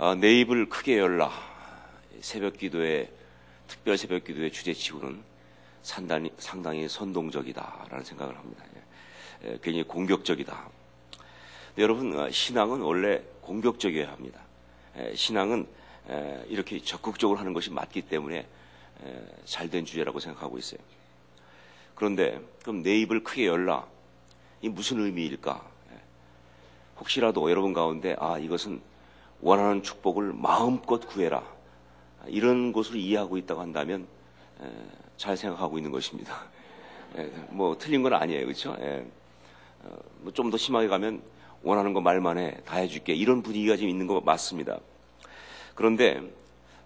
아, 내 입을 크게 열라. 새벽 기도의 특별 새벽 기도의 주제치고는 상당히, 상당히 선동적이다라는 생각을 합니다. 예, 굉장히 공격적이다. 여러분 어, 신앙은 원래 공격적이어야 합니다. 신앙은 이렇게 적극적으로 하는 것이 맞기 때문에 잘된 주제라고 생각하고 있어요. 그런데 그럼 내 입을 크게 열라. 이 무슨 의미일까? 혹시라도 여러분 가운데 아 이것은 원하는 축복을 마음껏 구해라. 이런 것으로 이해하고 있다고 한다면 잘 생각하고 있는 것입니다. 뭐 틀린 건 아니에요, 그렇죠? 어, 뭐좀더 심하게 가면 원하는 거 말만 해, 다 해줄게 이런 분위기가 지금 있는 거 맞습니다. 그런데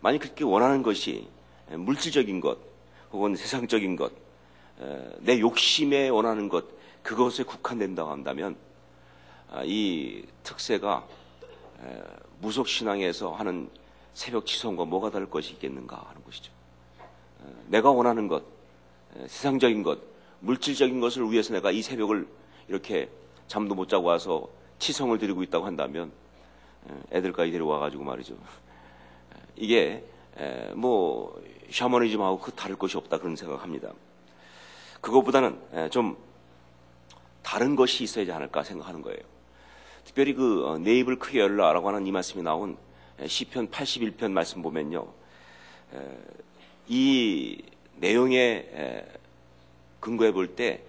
만약 그렇게 원하는 것이 물질적인 것 혹은 세상적인 것, 내 욕심에 원하는 것 그것에 국한된다고 한다면 아, 이 특세가 무속 신앙에서 하는 새벽 지성과 뭐가 다를 것이 있겠는가 하는 것이죠. 내가 원하는 것, 세상적인 것, 물질적인 것을 위해서 내가 이 새벽을 이렇게 잠도 못 자고 와서 치성을 드리고 있다고 한다면 애들까지 데려와 가지고 말이죠. 이게 뭐 샤머니즘하고 그 다를 것이 없다 그런 생각합니다. 그것보다는 좀 다른 것이 있어야지 않을까 생각하는 거예요. 특별히 그내 어, 입을 크게 열라라고 하는 이 말씀이 나온 시편 81편 말씀 보면요. 이 내용에 근거해 볼때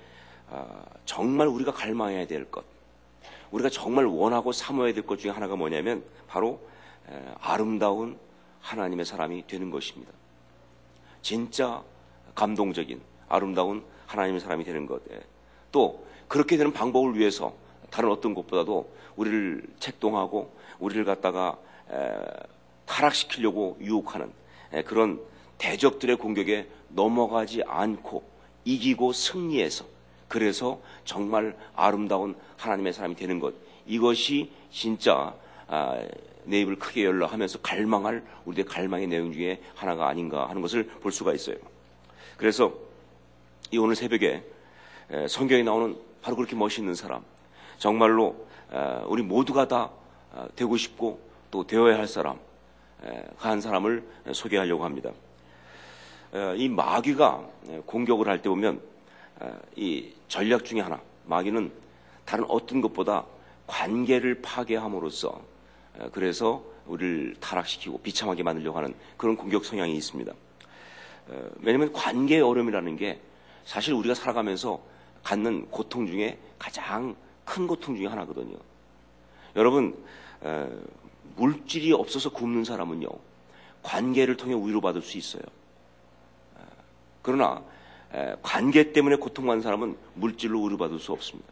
아, 정말 우리가 갈망해야 될 것, 우리가 정말 원하고 사모해야 될 것 중에 하나가 뭐냐면 바로 아름다운 하나님의 사람이 되는 것입니다. 진짜 감동적인 아름다운 하나님의 사람이 되는 것. 예. 또 그렇게 되는 방법을 위해서 다른 어떤 것보다도 우리를 책동하고 우리를 갖다가 타락시키려고 유혹하는 그런 대적들의 공격에 넘어가지 않고 이기고 승리해서 그래서 정말 아름다운 하나님의 사람이 되는 것 이것이 진짜 아, 내 입을 크게 열라 하면서 갈망할 우리의 갈망의 내용 중에 하나가 아닌가 하는 것을 볼 수가 있어요. 그래서 이 오늘 새벽에 성경에 나오는 바로 그렇게 멋있는 사람, 정말로 우리 모두가 다 아, 되고 싶고 또 되어야 할 사람, 한 사람을 소개하려고 합니다. 이 마귀가 공격을 할 때 보면 이 전략 중에 하나, 마귀는 다른 어떤 것보다 관계를 파괴함으로써 그래서 우리를 타락시키고 비참하게 만들려고 하는 그런 공격 성향이 있습니다. 왜냐하면 관계의 어려움이라는 게 사실 우리가 살아가면서 갖는 고통 중에 가장 큰 고통 중에 하나거든요. 여러분 물질이 없어서 굶는 사람은요 관계를 통해 위로받을 수 있어요. 그러나 관계 때문에 고통받는 사람은 물질로 위로받을 수 없습니다.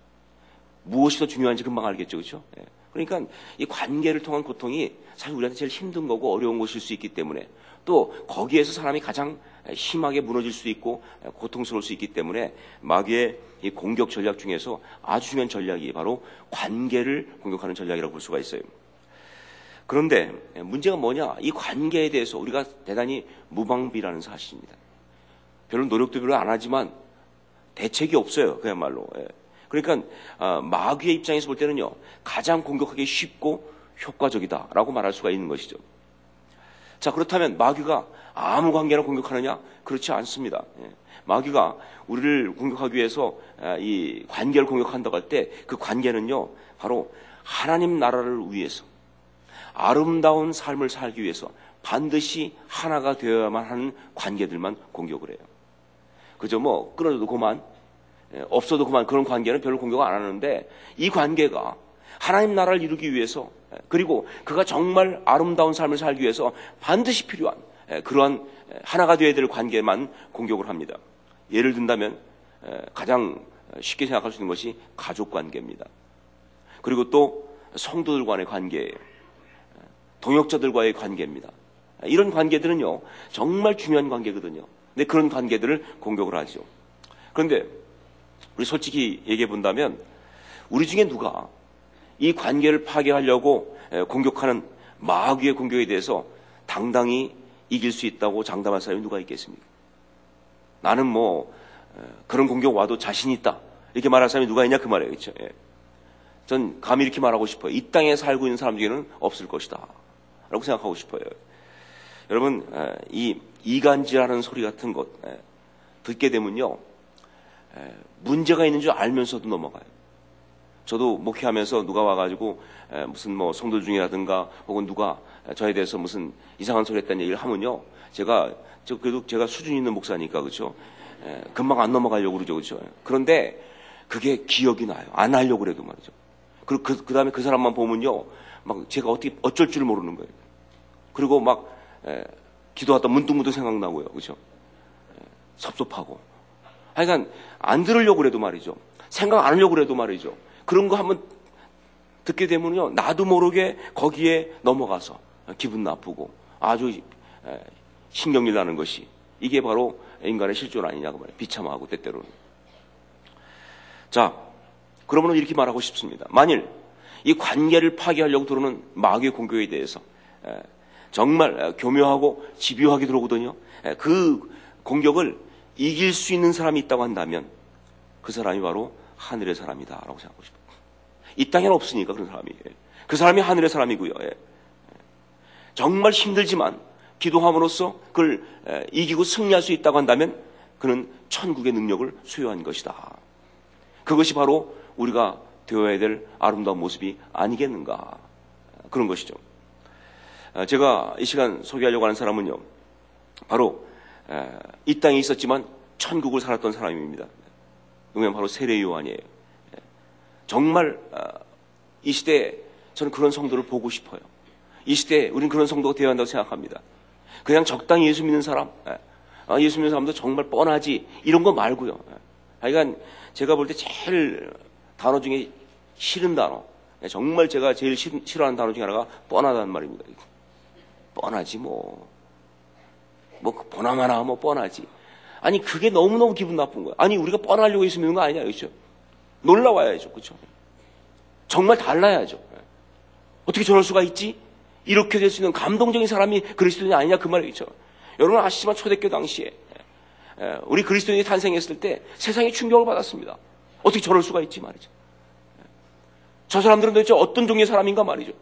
무엇이 더 중요한지 금방 알겠죠, 그렇죠? 그러니까 이 관계를 통한 고통이 사실 우리한테 제일 힘든 거고 어려운 것일 수 있기 때문에 또 거기에서 사람이 가장 심하게 무너질 수 있고 고통스러울 수 있기 때문에 마귀의 이 공격 전략 중에서 아주 중요한 전략이 바로 관계를 공격하는 전략이라고 볼 수가 있어요. 그런데 문제가 뭐냐? 이 관계에 대해서 우리가 대단히 무방비라는 사실입니다. 별로 노력도 별로 안 하지만 대책이 없어요. 그야말로. 예. 그러니까 어, 마귀의 입장에서 볼 때는요 가장 공격하기 쉽고 효과적이다라고 말할 수가 있는 것이죠. 자 그렇다면 마귀가 아무 관계나 공격하느냐? 그렇지 않습니다. 예. 마귀가 우리를 공격하기 위해서 아, 이 관계를 공격한다고 할 때 그 관계는요 바로 하나님 나라를 위해서 아름다운 삶을 살기 위해서 반드시 하나가 되어야만 하는 관계들만 공격을 해요. 그저 뭐 끊어져도 그만 예, 없어도 그만 그런 관계는 별로 공격 안 하는데 이 관계가 하나님 나라를 이루기 위해서 예, 그리고 그가 정말 아름다운 삶을 살기 위해서 반드시 필요한 예, 그러한 하나가 되어야 될 관계만 공격을 합니다. 예를 든다면 가장 쉽게 생각할 수 있는 것이 가족 관계입니다. 그리고 또 성도들 간의 관계예요. 동역자들과의 관계입니다. 이런 관계들은요, 정말 중요한 관계거든요. 근데 그런 관계들을 공격을 하죠. 그런데 우리 솔직히 얘기해 본다면 우리 중에 누가 이 관계를 파괴하려고 공격하는 마귀의 공격에 대해서 당당히 이길 수 있다고 장담할 사람이 누가 있겠습니까? 나는 뭐 그런 공격 와도 자신 있다 이렇게 말할 사람이 누가 있냐 그 말이에요, 그렇전 감히 이렇게 말하고 싶어요. 이 땅에 살고 있는 사람 중에는 없을 것이다. 라고 생각하고 싶어요. 여러분, 이 이간질하는 소리 같은 것 듣게 되면요. 문제가 있는 줄 알면서도 넘어가요. 저도 목회하면서 누가 와가지고 무슨 뭐 성도 중이라든가 혹은 누가 저에 대해서 무슨 이상한 소리 했다는 얘기를 하면요. 제가 저 그래도 제가 수준 있는 목사니까 그렇죠. 금방 안 넘어가려고 그러죠, 그렇죠. 그런데 그게 기억이 나요. 안 하려고 그래도 말이죠. 그리고 그, 그 다음에 그 사람만 보면요. 막 제가 어떻게 어쩔 줄 모르는 거예요. 그리고 막 에, 기도하다 문득문득 생각나고요. 그죠? 섭섭하고. 하여간 안 들으려고 그래도 말이죠. 생각 안 하려고 그래도 말이죠. 그런 거 한번 듣게 되면요. 나도 모르게 거기에 넘어가서 기분 나쁘고 아주 신경질 나는 것이 이게 바로 인간의 실존 아니냐고 말이에요. 비참하고 때때로는. 자, 그러면 이렇게 말하고 싶습니다. 만일 이 관계를 파괴하려고 들어오는 마귀의 공격에 대해서 정말 교묘하고 집요하게 들어오거든요. 그 공격을 이길 수 있는 사람이 있다고 한다면 그 사람이 바로 하늘의 사람이다 라고 생각하고 싶어요. 이 땅에는 없으니까 그런 사람이. 그 사람이 하늘의 사람이고요. 예. 정말 힘들지만 기도함으로써 그걸 이기고 승리할 수 있다고 한다면 그는 천국의 능력을 소유한 것이다. 그것이 바로 우리가 되어야 될 아름다운 모습이 아니겠는가. 그런 것이죠. 아, 제가 이 시간 소개하려고 하는 사람은요. 바로 이 땅에 있었지만 천국을 살았던 사람입니다. 그면 바로 세례 요한이에요. 정말 아, 이 시대에 저는 그런 성도를 보고 싶어요. 이 시대에 우리는 그런 성도가 되어야 한다고 생각합니다. 그냥 적당히 예수 믿는 사람, 아, 예수 믿는 사람도 정말 뻔하지 이런 거 말고요. 하여간 제가 볼 때 제일 단어 중에 싫은 단어, 정말 제가 제일 싫어하는 단어 중에 하나가 뻔하다는 말입니다. 뻔하지 뭐. 뭐 보나마나 뭐 뻔하지. 아니 그게 너무너무 기분 나쁜 거야. 아니 우리가 뻔하려고 예수 믿는 거 아니냐 그렇죠? 놀라와야죠. 그렇죠? 정말 달라야죠. 어떻게 저럴 수가 있지? 이렇게 될 수 있는 감동적인 사람이 그리스도인이 아니냐 그 말이죠. 여러분 아시지만 초대교 당시에 우리 그리스도인이 탄생했을 때 세상에 충격을 받았습니다. 어떻게 저럴 수가 있지 말이죠. 저 사람들은 도대체 어떤 종류의 사람인가 말이죠.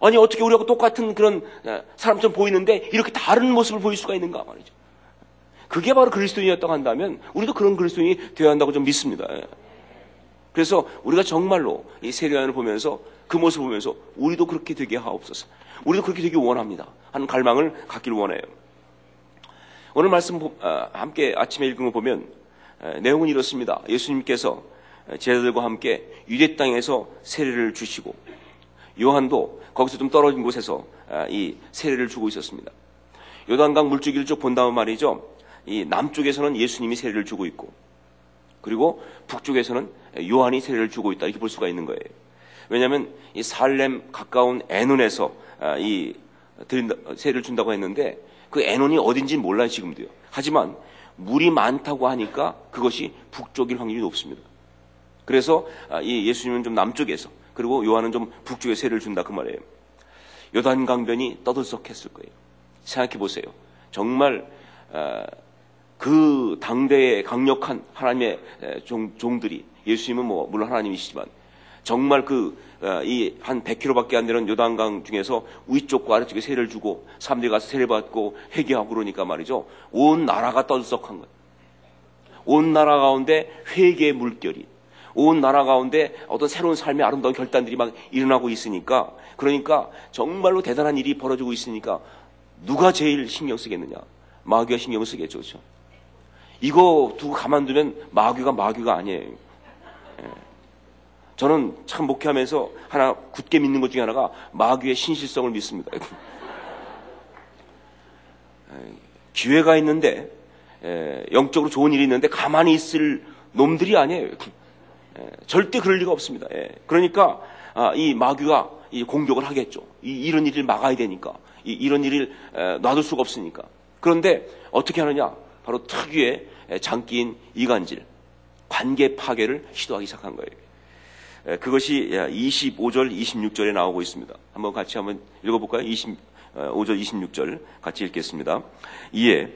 아니 어떻게 우리하고 똑같은 그런 사람처럼 보이는데 이렇게 다른 모습을 보일 수가 있는가 말이죠. 그게 바로 그리스도인이었다고 한다면 우리도 그런 그리스도인이 되어야 한다고 좀 믿습니다. 그래서 우리가 정말로 이 세례안을 보면서 그 모습을 보면서 우리도 그렇게 되게 하옵소서. 우리도 그렇게 되기 원합니다. 하는 갈망을 갖기를 원해요. 오늘 말씀 아, 함께 아침에 읽은 거 보면 내용은 이렇습니다. 예수님께서 제자들과 함께 유대 땅에서 세례를 주시고 요한도 거기서 좀 떨어진 곳에서 아, 이 세례를 주고 있었습니다. 요단강 물줄기를 쭉 본다면 말이죠. 이 남쪽에서는 예수님이 세례를 주고 있고 그리고 북쪽에서는 요한이 세례를 주고 있다 이렇게 볼 수가 있는 거예요. 왜냐하면 이 살렘 가까운 에논에서 아, 이 세례를 준다고 했는데 그 에논이 어딘지 몰라요 지금도요. 하지만 물이 많다고 하니까 그것이 북쪽일 확률이 높습니다. 그래서 아, 이 예수님은 좀 남쪽에서 그리고 요한은 좀 북쪽에 세례를 준다 그 말이에요. 요단 강변이 떠들썩했을 거예요. 생각해 보세요. 정말 아, 그 당대의 강력한 하나님의 종, 종들이 예수님은 뭐 물론 하나님이시지만 정말 그 이한 어, 100km밖에 안 되는 요단강 중에서 위쪽과 아래쪽에 세례를 주고 사람들이 가서 세례 받고 회개하고 그러니까 말이죠. 온 나라가 떠들썩한 거예요. 온 나라 가운데 회개의 물결이 온 나라 가운데 어떤 새로운 삶의 아름다운 결단들이 막 일어나고 있으니까 그러니까 정말로 대단한 일이 벌어지고 있으니까 누가 제일 신경 쓰겠느냐? 마귀가 신경을 쓰겠죠. 그렇죠? 이거 두고 가만두면 마귀가 마귀가 아니에요. 예. 저는 참 목회하면서 하나 굳게 믿는 것 중에 하나가 마귀의 신실성을 믿습니다. 예. 기회가 있는데 예, 영적으로 좋은 일이 있는데 가만히 있을 놈들이 아니에요. 절대 그럴 리가 없습니다. 그러니까 아, 이 마귀가 공격을 하겠죠. 이런 일을 막아야 되니까 이런 일을 놔둘 수가 없으니까. 그런데 어떻게 하느냐? 바로 특유의 장기인 이간질, 관계 파괴를 시도하기 시작한 거예요. 그것이 25절, 26절에 나오고 있습니다. 한번 같이 한번 읽어볼까요? 25절, 26절 같이 읽겠습니다. 이에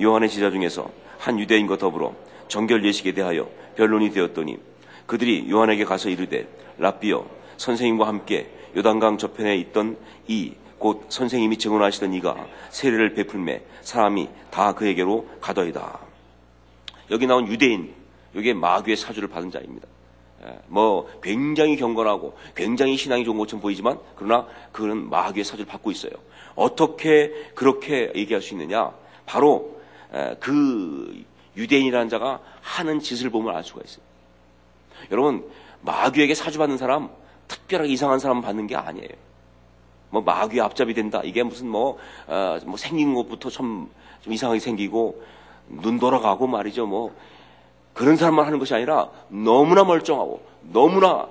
요한의 지자 중에서 한 유대인과 더불어 정결 예식에 대하여 변론이 되었더니 그들이 요한에게 가서 이르되 라비어 선생님과 함께 요단강 저편에 있던 이 곧 선생님이 증언하시던 이가 세례를 베풀매 사람이 다 그에게로 가더이다. 여기 나온 유대인, 이게 마귀의 사주를 받은 자입니다. 예, 뭐 굉장히 경건하고 굉장히 신앙이 좋은 것처럼 보이지만 그러나 그는 마귀의 사주를 받고 있어요. 어떻게 그렇게 얘기할 수 있느냐? 바로 예, 그 유대인이라는 자가 하는 짓을 보면 알 수가 있어요. 여러분 마귀에게 사주 받는 사람 특별하게 이상한 사람 받는 게 아니에요. 뭐 마귀 앞잡이 된다. 이게 무슨 뭐, 어, 뭐 생긴 것부터 좀, 좀 이상하게 생기고 눈 돌아가고 말이죠. 뭐 그런 사람만 하는 것이 아니라 너무나 멀쩡하고 너무나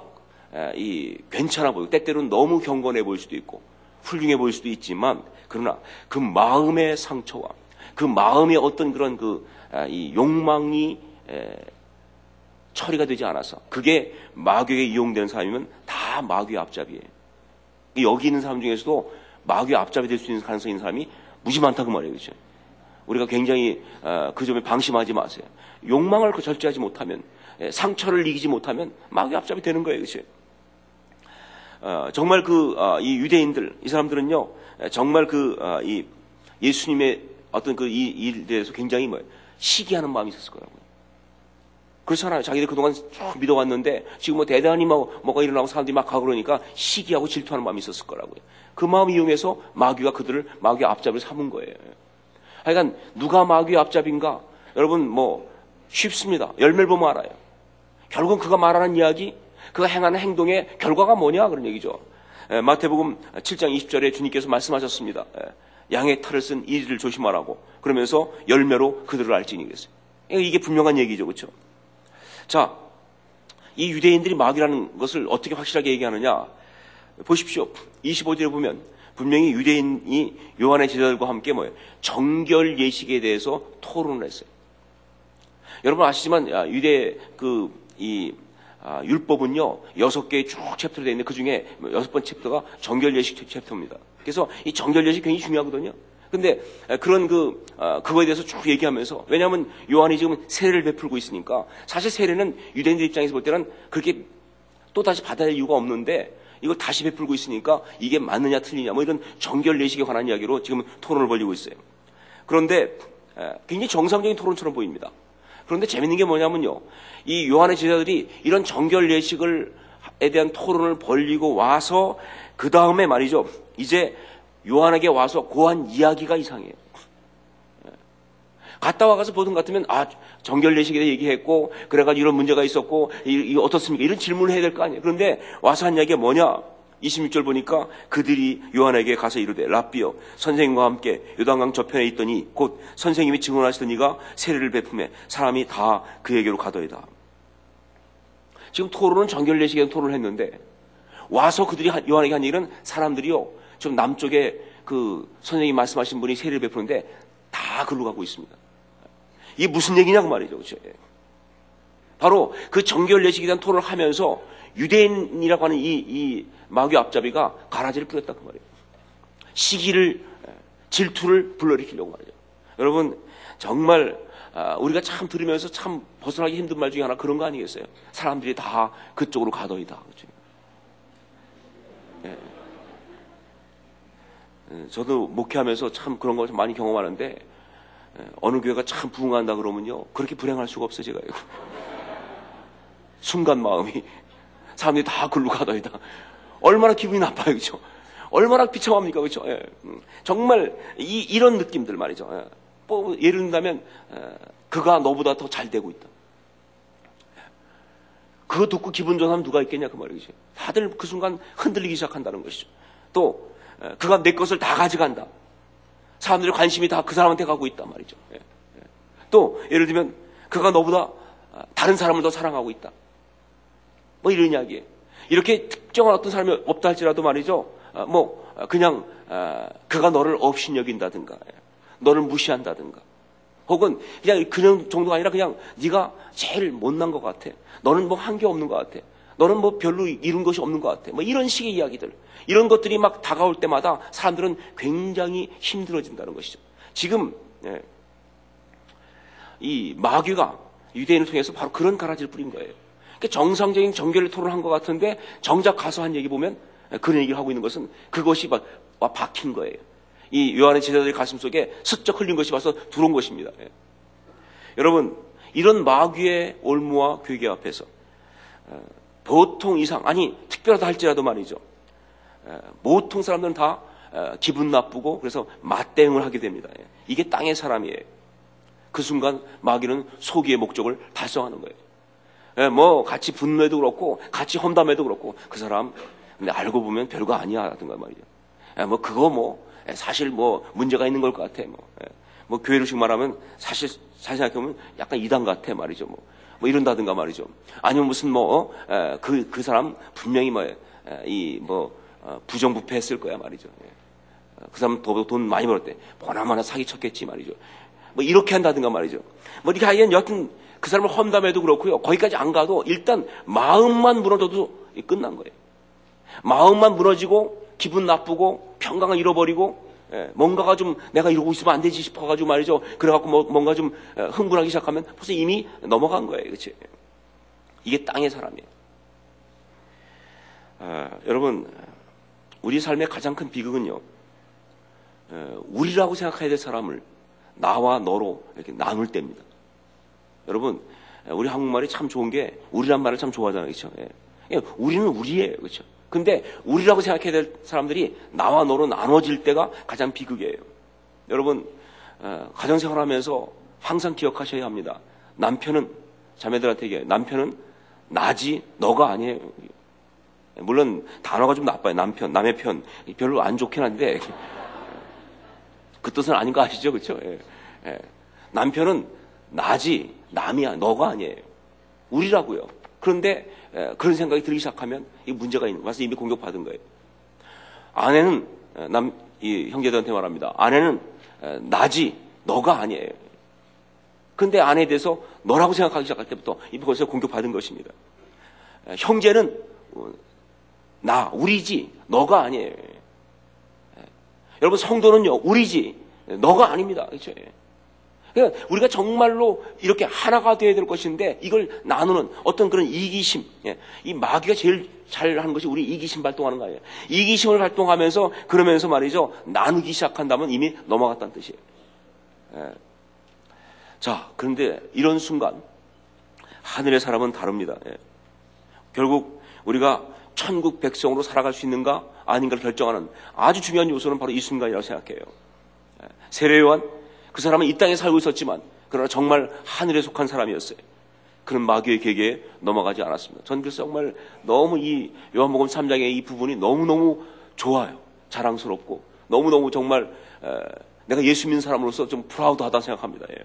에, 이 괜찮아 보이고 때때로는 너무 경건해 보일 수도 있고 훌륭해 보일 수도 있지만 그러나 그 마음의 상처와 그 마음의 어떤 그런 그이 욕망이 에, 처리가 되지 않아서 그게 마귀에게 이용되는 사람이면 다 마귀의 앞잡이에요. 여기 있는 사람 중에서도 마귀의 앞잡이 될 수 있는 가능성이 있는 사람이 무지 많다 그 말이에요. 그렇죠? 우리가 굉장히 어, 그 점에 방심하지 마세요. 욕망을 그 절제하지 못하면 예, 상처를 이기지 못하면 마귀 앞잡이 되는 거예요. 그렇죠? 어, 정말 그이 어, 유대인들 이 사람들은요 정말 그 이 예수님의 어떤 그 일에 대해서 굉장히 뭐 시기하는 마음이 있었을 거라고요. 그렇잖아요. 자기들 그동안 쭉 믿어왔는데 지금 뭐 대단히 뭐 뭐가 일어나고 사람들이 막 가고 그러니까 시기하고 질투하는 마음이 있었을 거라고요. 그 마음 이용해서 마귀가 그들을 마귀 앞잡이를 삼은 거예요. 하여간 누가 마귀 앞잡인가? 여러분 뭐 쉽습니다. 열매를 보면 알아요. 결국은 그가 말하는 이야기, 그가 행하는 행동의 결과가 뭐냐 그런 얘기죠. 에, 마태복음 7장 20절에 주님께서 말씀하셨습니다. 에, 양의 탈을 쓴 이를 조심하라고 그러면서 열매로 그들을 알지니 그랬어요. 이게 분명한 얘기죠, 그렇죠? 자, 이 유대인들이 마귀라는 것을 어떻게 확실하게 얘기하느냐? 보십시오. 25절에 보면 분명히 유대인이 요한의 제자들과 함께 뭐예요? 정결 예식에 대해서 토론을 했어요. 여러분 아시지만 유대 그이 아, 율법은요 여섯 개의 쭉 chapter로 되어 있는데 그 중에 여섯 번 chapter가 정결 예식 chapter입니다. 그래서 이 정결 예식 굉장히 중요하거든요. 근데 그런 그 아, 그거에 대해서 쭉 얘기하면서 왜냐하면 요한이 지금 세례를 베풀고 있으니까 사실 세례는 유대인들 입장에서 볼 때는 그렇게 또 다시 받아야 할 이유가 없는데 이걸 다시 베풀고 있으니까 이게 맞느냐 틀리냐 뭐 이런 정결 예식에 관한 이야기로 지금 토론을 벌이고 있어요. 그런데 굉장히 정상적인 토론처럼 보입니다. 그런데 재밌는 게 뭐냐면요. 이 요한의 제자들이 이런 정결 예식을 에 대한 토론을 벌리고 와서 그 다음에 말이죠. 이제 요한에게 와서 고한 이야기가 이상해요. 갔다 와가서 보통 같으면 아 정결 예식에 대해 얘기했고 그래가지고 이런 문제가 있었고 이, 이 어떻습니까? 이런 질문을 해야 될 거 아니에요. 그런데 와서 한 이야기가 뭐냐? 26절 보니까 그들이 요한에게 가서 이르되 라비어 선생님과 함께 요단강 저편에 있더니 곧 선생님이 증언하시던 이가 세례를 베품해 사람이 다 그에게로 가더이다. 지금 토론은 정결 예식에 토론을 했는데 와서 그들이 요한에게 한 얘기는 사람들이요 좀 남쪽에 그 선생님이 말씀하신 분이 세례를 베푸는데 다 글로 가고 있습니다. 이게 무슨 얘기냐고 말이죠. 그렇죠? 바로 그 정결 예식에 대한 토론을 하면서 유대인이라고 하는 이, 이 마귀 앞잡이가 가라지를 뿌렸다 그 말이에요. 시기를 질투를 불러일으키려고 말이죠. 여러분 정말 아, 우리가 참 들으면서 참 벗어나기 힘든 말 중에 하나 그런 거 아니겠어요? 사람들이 다 그쪽으로 가더이다. 그렇죠? 예. 예, 저도 목회하면서 참 그런 걸 많이 경험하는데 예, 어느 교회가 참 부흥한다 그러면요 그렇게 불행할 수가 없어요 제가 순간 마음이. 사람들이 다 글로 가더이다. 얼마나 기분이 나빠요 그죠? 얼마나 비참합니까 그죠? 예. 음, 정말 이, 이런 느낌들 말이죠 예. 뭐 예를 든다면 예, 그가 너보다 더 잘 되고 있다. 그거 듣고 기분 좋은 사람 누가 있겠냐 그 말이죠. 다들 그 순간 흔들리기 시작한다는 것이죠. 또 그가 내 것을 다 가져간다 사람들의 관심이 다 그 사람한테 가고 있단 말이죠. 예, 예. 또 예를 들면 그가 너보다 아, 다른 사람을 더 사랑하고 있다. 뭐 이런 이야기예요. 이렇게 특정한 어떤 사람이 없다 할지라도 말이죠. 아, 뭐 아, 그냥 그가 너를 없인 여긴다든가 예. 너를 무시한다든가 혹은 그냥 그런 정도가 아니라 그냥 네가 제일 못난 것 같아. 너는 뭐 한 게 없는 것 같아. 너는 뭐 별로 이룬 것이 없는 것 같아. 뭐 이런 식의 이야기들. 이런 것들이 막 다가올 때마다 사람들은 굉장히 힘들어진다는 것이죠. 지금 예, 이 마귀가 유대인을 통해서 바로 그런 가라지를 뿌린 거예요. 그러니까 정상적인 정결을 토론한 것 같은데 정작 가서 한 얘기 보면 그런 얘기를 하고 있는 것은 그것이 박힌 거예요. 이 요한의 제자들의 가슴 속에 스쩍 흘린 것이 와서 들어온 것입니다. 예. 여러분, 이런 마귀의 올무와 괴계 앞에서 어, 보통 이상, 아니, 특별하다 할지라도 말이죠. 어, 보통 사람들은 다 어, 기분 나쁘고 그래서 맞대응을 하게 됩니다. 예. 이게 땅의 사람이에요. 그 순간 마귀는 소기의 목적을 달성하는 거예요. 예, 뭐 같이 분노해도 그렇고 같이 험담해도 그렇고 그 사람 근데 알고 보면 별거 아니야 하든가 말이죠. 예, 뭐 그거 뭐 예, 사실 뭐 문제가 있는 걸 것 같아. 뭐, 뭐 교회로식 말하면 사실 사실 생각해보면 약간 이단 같아 말이죠. 뭐, 뭐 이런다든가 말이죠. 아니면 무슨 뭐 어, 그 사람 분명히 뭐 이뭐 어, 부정부패 했을 거야 말이죠. 그 사람 돈 많이 벌었대. 보나마나 사기 쳤겠지 말이죠. 뭐 이렇게 한다든가 말이죠. 뭐 이렇게 하기엔 여튼 그 사람을 험담해도 그렇고요. 거기까지 안 가도 일단 마음만 무너져도 끝난 거예요. 마음만 무너지고 기분 나쁘고 평강을 잃어버리고 예, 뭔가가 좀 내가 이러고 있으면 안 되지 싶어가지고 말이죠. 그래갖고 뭐, 뭔가 좀 어, 흥분하기 시작하면 벌써 이미 넘어간 거예요. 그렇지? 이게 땅의 사람이에요. 아, 여러분 우리 삶의 가장 큰 비극은요. 어, 우리라고 생각해야 될 사람을 나와 너로 이렇게 나눌 때입니다. 여러분, 우리 한국말이 참 좋은 게 우리란 말을 참 좋아하잖아요. 그렇죠? 예. 우리는 우리예요. 그렇죠? 근데 우리라고 생각해야 될 사람들이 나와 너로 나눠질 때가 가장 비극이에요. 여러분, 어, 가정생활 하면서 항상 기억하셔야 합니다. 남편은, 자매들한테 얘기해요. 남편은 나지, 너가 아니에요. 물론 단어가 좀 나빠요. 남편, 남의 편. 별로 안 좋긴 한데, 그 뜻은 아닌 거 아시죠? 그렇죠? 예. 예. 남편은 나지 남이야 너가 아니에요. 우리라고요. 그런데 예, 그런 생각이 들기 시작하면 이 문제가 있는 와서 이미 공격받은 거예요. 아내는 예, 남이 형제들한테 말합니다. 아내는 예, 나지 너가 아니에요. 그런데 아내에 대해서 너라고 생각하기 시작할 때부터 이미 벌써 공격받은 것입니다. 예, 형제는 어, 나 우리지 너가 아니에요. 여러분 성도는요 우리지 너가 아닙니다. 그렇죠? 그러니까 우리가 정말로 이렇게 하나가 되어야 될 것인데 이걸 나누는 어떤 그런 이기심, 예. 이 마귀가 제일 잘 하는 것이 우리 이기심 발동하는 거예요. 이기심을 발동하면서 그러면서 말이죠 나누기 시작한다면 이미 넘어갔다는 뜻이에요. 예. 자, 그런데 이런 순간 하늘의 사람은 다릅니다. 예. 결국 우리가 천국 백성으로 살아갈 수 있는가 아닌가를 결정하는 아주 중요한 요소는 바로 이 순간이라고 생각해요. 예. 세례요한 그 사람은 이 땅에 살고 있었지만 그러나 정말 하늘에 속한 사람이었어요. 그런 마귀의 계계에 넘어가지 않았습니다. 전 그래서 정말 너무 이 요한복음 3장의 이 부분이 너무너무 좋아요. 자랑스럽고 너무너무 정말 내가 예수 믿는 사람으로서 좀 프라우드하다 생각합니다. 예.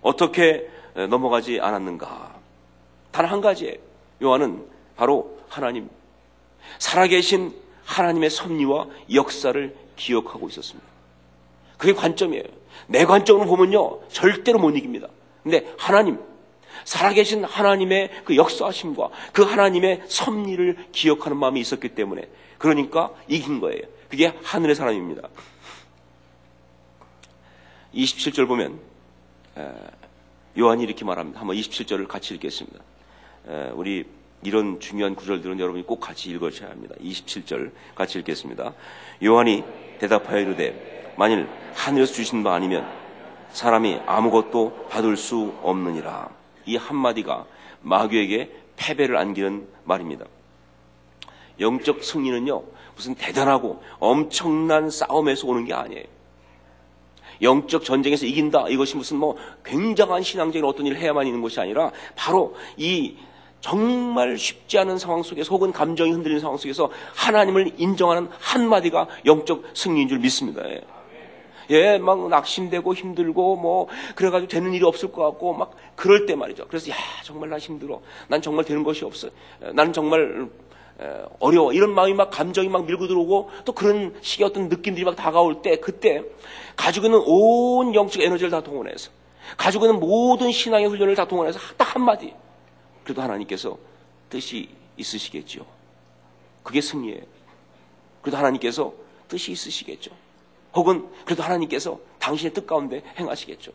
어떻게 넘어가지 않았는가? 단 한 가지예요. 요한은 바로 하나님 살아계신 하나님의 섭리와 역사를 기억하고 있었습니다. 그게 관점이에요. 내 관점으로 보면요, 절대로 못 이깁니다. 근데 하나님, 살아계신 하나님의 그 역사하심과 그 하나님의 섭리를 기억하는 마음이 있었기 때문에 그러니까 이긴 거예요. 그게 하늘의 사람입니다. 27절 보면 요한이 이렇게 말합니다. 한번 27절을 같이 읽겠습니다. 우리 이런 중요한 구절들은 여러분이 꼭 같이 읽으셔야 합니다. 27절 같이 읽겠습니다. 요한이 대답하여 이르되 만일 하늘에서 주신 바 아니면 사람이 아무것도 받을 수 없느니라. 이 한마디가 마귀에게 패배를 안기는 말입니다. 영적 승리는요, 무슨 대단하고 엄청난 싸움에서 오는 게 아니에요. 영적 전쟁에서 이긴다. 이것이 무슨 뭐 굉장한 신앙적인 어떤 일을 해야만 있는 것이 아니라 바로 이 정말 쉽지 않은 상황 속에서 혹은 감정이 흔들리는 상황 속에서 하나님을 인정하는 한마디가 영적 승리인 줄 믿습니다. 예, 예막 낙심되고 힘들고 뭐 그래가지고 되는 일이 없을 것 같고 막 그럴 때 말이죠. 그래서 야 정말 나 힘들어. 난 정말 되는 것이 없어. 나는 정말 어려워. 이런 마음이 막 감정이 막 밀고 들어오고 또 그런 식의 어떤 느낌들이 막 다가올 때 그때 가지고 있는 온 영적 에너지를 다 동원해서 가지고 있는 모든 신앙의 훈련을 다 동원해서 딱 한마디 그래도 하나님께서 뜻이 있으시겠죠. 그게 승리예요. 그래도 하나님께서 뜻이 있으시겠죠. 혹은 그래도 하나님께서 당신의 뜻 가운데 행하시겠죠.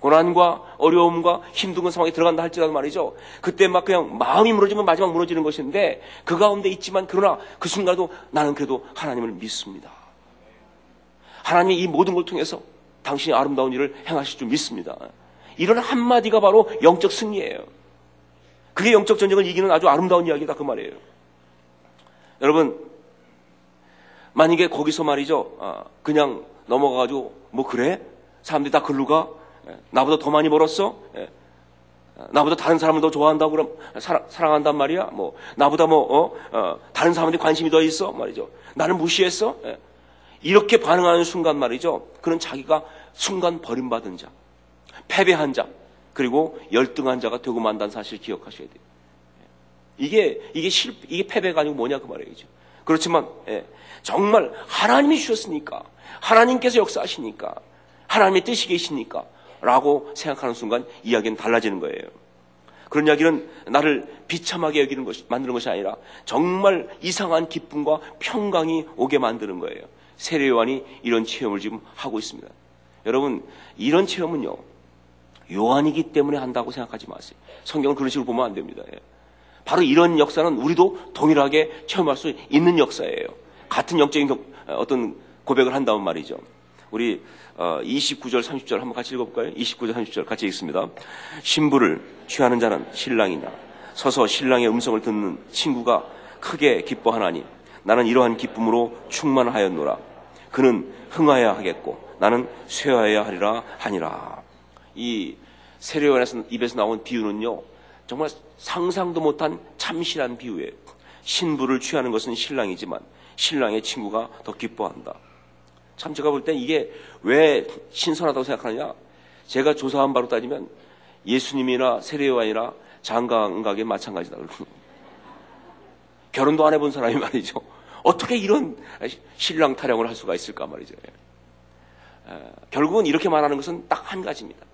고난과 어려움과 힘든 상황에 들어간다 할지라도 말이죠. 그때 막 그냥 마음이 무너지면 마지막 무너지는 것인데 그 가운데 있지만 그러나 그 순간도 나는 그래도 하나님을 믿습니다. 하나님이 이 모든 걸 통해서 당신이 아름다운 일을 행하실 줄 믿습니다. 이런 한마디가 바로 영적 승리예요. 그게 영적 전쟁을 이기는 아주 아름다운 이야기다 그 말이에요. 여러분 만약에 거기서 말이죠. 아, 그냥 넘어가가지고 뭐 그래? 사람들이 다 글로 가? 예, 나보다 더 많이 벌었어? 예, 나보다 다른 사람을 더 좋아한다고 그럼 사랑, 사랑한단 말이야? 뭐 나보다 뭐 어, 어, 다른 사람들이 관심이 더 있어? 말이죠. 나는 무시했어? 예. 이렇게 반응하는 순간 말이죠. 그는 자기가 순간 버림받은 자 패배한 자 그리고 열등한 자가 되고 만다는 사실을 기억하셔야 돼요. 이게 이게 실 이게 패배가 아니고 뭐냐 그 말이죠. 그렇지만 예, 정말 하나님이 주셨으니까 하나님께서 역사하시니까 하나님의 뜻이 계시니까 라고 생각하는 순간 이야기는 달라지는 거예요. 그런 이야기는 나를 비참하게 여기는 것이, 만드는 것이 아니라 정말 이상한 기쁨과 평강이 오게 만드는 거예요. 세례요한이 이런 체험을 지금 하고 있습니다. 여러분, 이런 체험은요, 요한이기 때문에 한다고 생각하지 마세요. 성경을 그런 식으로 보면 안 됩니다. 예. 바로 이런 역사는 우리도 동일하게 체험할 수 있는 역사예요. 같은 영적인 어떤 고백을 한다면 말이죠. 우리 29절 어, 30절 한번 같이 읽어볼까요? 29절 30절 같이 읽습니다. 신부를 취하는 자는 신랑이나 서서 신랑의 음성을 듣는 친구가 크게 기뻐하나니 나는 이러한 기쁨으로 충만하였노라. 그는 흥하여야 하겠고 나는 쇠하여야 하리라 하니라. 이 세례요한에서 입에서 나온 비유는요. 정말 상상도 못한 참신한 비유예요. 신부를 취하는 것은 신랑이지만 신랑의 친구가 더 기뻐한다. 참 제가 볼때 이게 왜 신선하다고 생각하느냐? 제가 조사한 바로 따지면 예수님이나 세례요한이나 장가각에 마찬가지다. 결혼도 안 해본 사람이 말이죠. 어떻게 이런 신랑 타령을 할 수가 있을까 말이죠. 결국은 이렇게 말하는 것은 딱 한 가지입니다.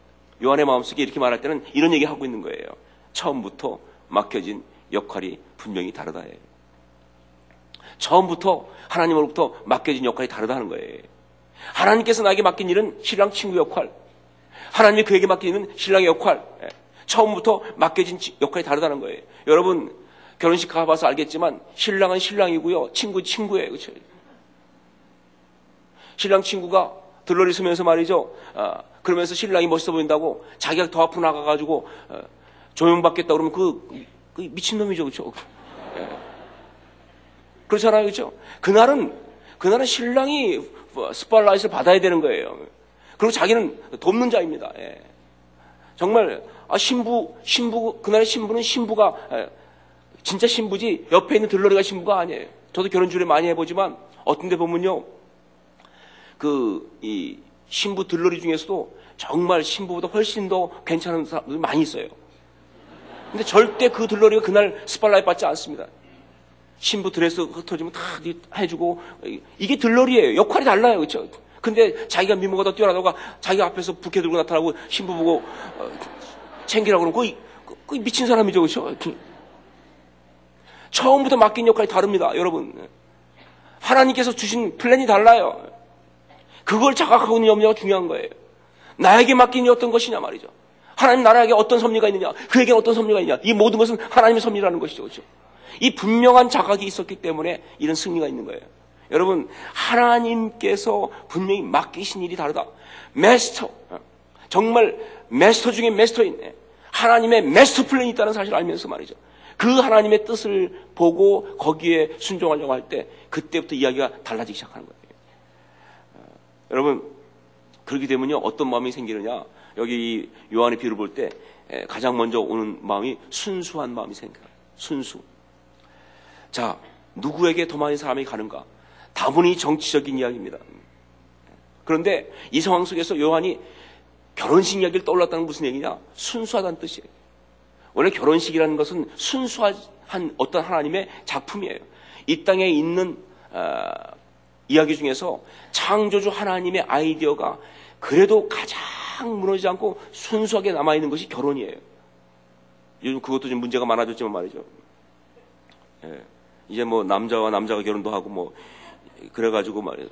요한의 마음속에 이렇게 말할 때는 이런 얘기 하고 있는 거예요. 처음부터 맡겨진 역할이 분명히 다르다 예요. 처음부터 하나님으로부터 맡겨진 역할이 다르다는 거예요. 하나님께서 나에게 맡긴 일은 신랑 친구 역할, 하나님이 그에게 맡긴 일은 신랑의 역할, 예. 처음부터 맡겨진 역할이 다르다는 거예요. 여러분 결혼식 가봐서 알겠지만 신랑은 신랑이고요, 친구 친구예요, 그렇죠? 신랑 친구가 들러리 서면서 말이죠. 아, 그러면서 신랑이 멋있어 보인다고 자기가 더 앞으로 나가가지고 어, 조용받겠다 그러면 그, 그 미친놈이죠. 그렇죠? 예. 그렇잖아요. 그렇죠? 그날은 그날은 신랑이 spotlight를 받아야 되는 거예요. 그리고 자기는 돕는 자입니다. 예. 정말 아, 신부 신부 그날의 신부는 신부가 예, 진짜 신부지 옆에 있는 들러리가 신부가 아니에요. 저도 결혼 주례 많이 해보지만 어떤 데 보면요. 그 이 신부 들러리 중에서도 정말 신부보다 훨씬 더 괜찮은 사람들이 많이 있어요. 근데 절대 그 들러리가 그날 spotlight 받지 않습니다. 신부 드레스 흩어지면 다 해주고 이게 들러리예요. 역할이 달라요. 그렇죠? 근데 자기가 미모가 더 뛰어나다가 자기 앞에서 부케 들고 나타나고 신부 보고 어, 챙기라고 그러면 그, 그 미친 사람이죠. 그렇죠? 처음부터 맡긴 역할이 다릅니다. 여러분. 하나님께서 주신 플랜이 달라요. 그걸 자각하고 있는 염려가 중요한 거예요. 나에게 맡긴 이 어떤 것이냐 말이죠. 하나님 나라에게 어떤 섭리가 있느냐, 그에게 어떤 섭리가 있느냐. 이 모든 것은 하나님의 섭리라는 것이죠. 그렇죠? 이 분명한 자각이 있었기 때문에 이런 승리가 있는 거예요. 여러분, 하나님께서 분명히 맡기신 일이 다르다. 메스터. 정말 메스터 중에 master인 하나님의 master plan이 있다는 사실을 알면서 말이죠. 그 하나님의 뜻을 보고 거기에 순종하려고 할 때 그때부터 이야기가 달라지기 시작하는 거예요. 여러분, 그렇기 때문에 어떤 마음이 생기느냐. 여기 요한의 비유를 볼 때 가장 먼저 오는 마음이 순수한 마음이 생겨요. 순수. 자, 누구에게 더 많은 사람이 가는가? 다분히 정치적인 이야기입니다. 그런데 이 상황 속에서 요한이 결혼식 이야기를 떠올랐다는 무슨 얘기냐? 순수하다는 뜻이에요. 원래 결혼식이라는 것은 순수한 어떤 하나님의 작품이에요. 이 땅에 있는 어, 이야기 중에서 창조주 하나님의 아이디어가 그래도 가장 무너지지 않고 순수하게 남아있는 것이 결혼이에요. 요즘 그것도 좀 문제가 많아졌지만 말이죠. 예. 이제 뭐 남자와 남자가 결혼도 하고 뭐 그래가지고 말이에요.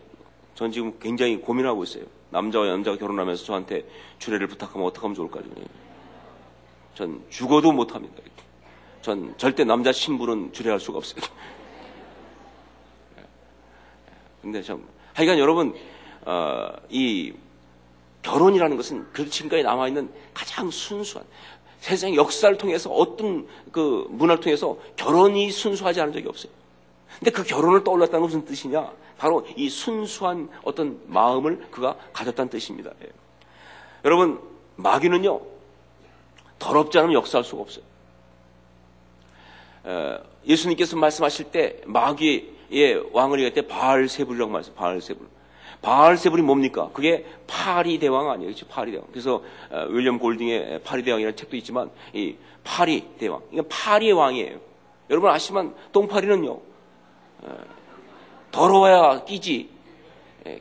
전 지금 굉장히 고민하고 있어요. 남자와 남자가 결혼하면서 저한테 주례를 부탁하면 어떻게 하면 좋을까? 전 죽어도 못합니다. 전 절대 남자 신부는 주례할 수가 없어요. 근데 좀 하여간 여러분 어, 이 결혼이라는 것은 그 지금까지 남아있는 가장 순수한 세상 역사를 통해서 어떤 그 문화를 통해서 결혼이 순수하지 않은 적이 없어요. 근데 그 결혼을 떠올랐다는 무슨 뜻이냐? 바로 이 순수한 어떤 마음을 그가 가졌다는 뜻입니다. 예. 여러분, 마귀는요, 더럽지 않으면 역사할 수가 없어요. 에, 예수님께서 말씀하실 때 마귀의 왕을 얘기할 때 바알세불이라고 말씀, 바알세불. 바알세불이 뭡니까? 그게 파리 대왕 아니에요. 그렇죠? 파리 대왕. 그래서 어, 윌리엄 골딩의 파리 대왕이라는 책도 있지만 이 파리 대왕. 이건 파리의 왕이에요. 여러분 아시지만 똥파리는요. 어, 더러워야 끼지.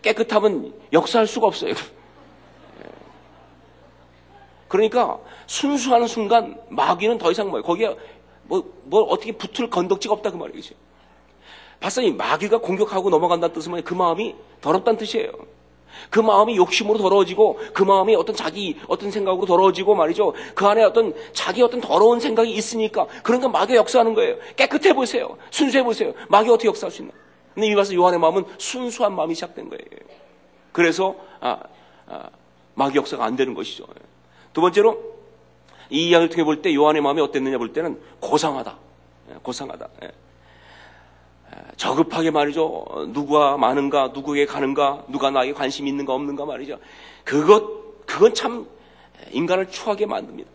깨끗하면 역사할 수가 없어요. 그러니까 순수하는 순간 마귀는 더 이상 뭐예요? 거기에 뭐, 뭐 어떻게 붙을 건덕지가 없다 그 말이죠. 봤더니 마귀가 공격하고 넘어간다는 뜻은? 그 마음이 더럽다는 뜻이에요. 그 마음이 욕심으로 더러워지고 그 마음이 어떤 자기 어떤 생각으로 더러워지고 말이죠. 그 안에 어떤 자기 어떤 더러운 생각이 있으니까 그러니까 마귀가 역사하는 거예요. 깨끗해 보세요. 순수해 보세요. 마귀가 어떻게 역사할 수 있나? 근데 이 와서 요한의 마음은 순수한 마음이 시작된 거예요. 그래서 아, 아, 마귀 역사가 안 되는 것이죠. 두 번째로 이 이야기를 통해 볼 때 요한의 마음이 어땠느냐 볼 때는 고상하다. 예, 고상하다. 예. 예, 저급하게 말이죠. 누가 많은가, 누구에게 가는가, 누가 나에게 관심 있는가 없는가 말이죠. 그것, 그건 참 인간을 추하게 만듭니다.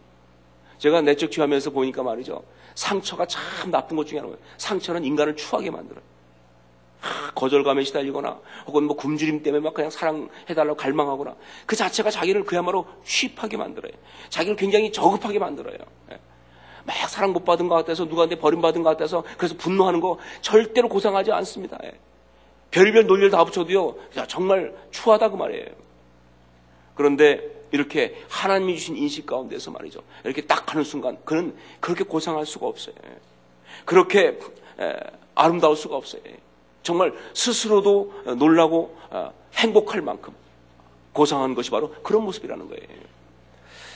제가 내적 취하면서 보니까 말이죠. 상처가 참 나쁜 것 중에 하나예요. 상처는 인간을 추하게 만들어요. 거절감에 시달리거나 혹은 뭐 굶주림 때문에 막 그냥 사랑해달라고 갈망하거나 그 자체가 자기를 그야말로 취입하게 만들어요. 자기를 굉장히 저급하게 만들어요. 예. 막 사랑 못 받은 것 같아서 누구한테 버림받은 것 같아서 그래서 분노하는 거 절대로 고상하지 않습니다. 예. 별별 논리를 다 붙여도요 정말 추하다 그 말이에요. 그런데 이렇게 하나님이 주신 인식 가운데서 말이죠. 이렇게 딱 하는 순간 그는 그렇게 고상할 수가 없어요. 예. 그렇게 아름다울 수가 없어요. 정말 스스로도 놀라고 어, 행복할 만큼 고상한 것이 바로 그런 모습이라는 거예요.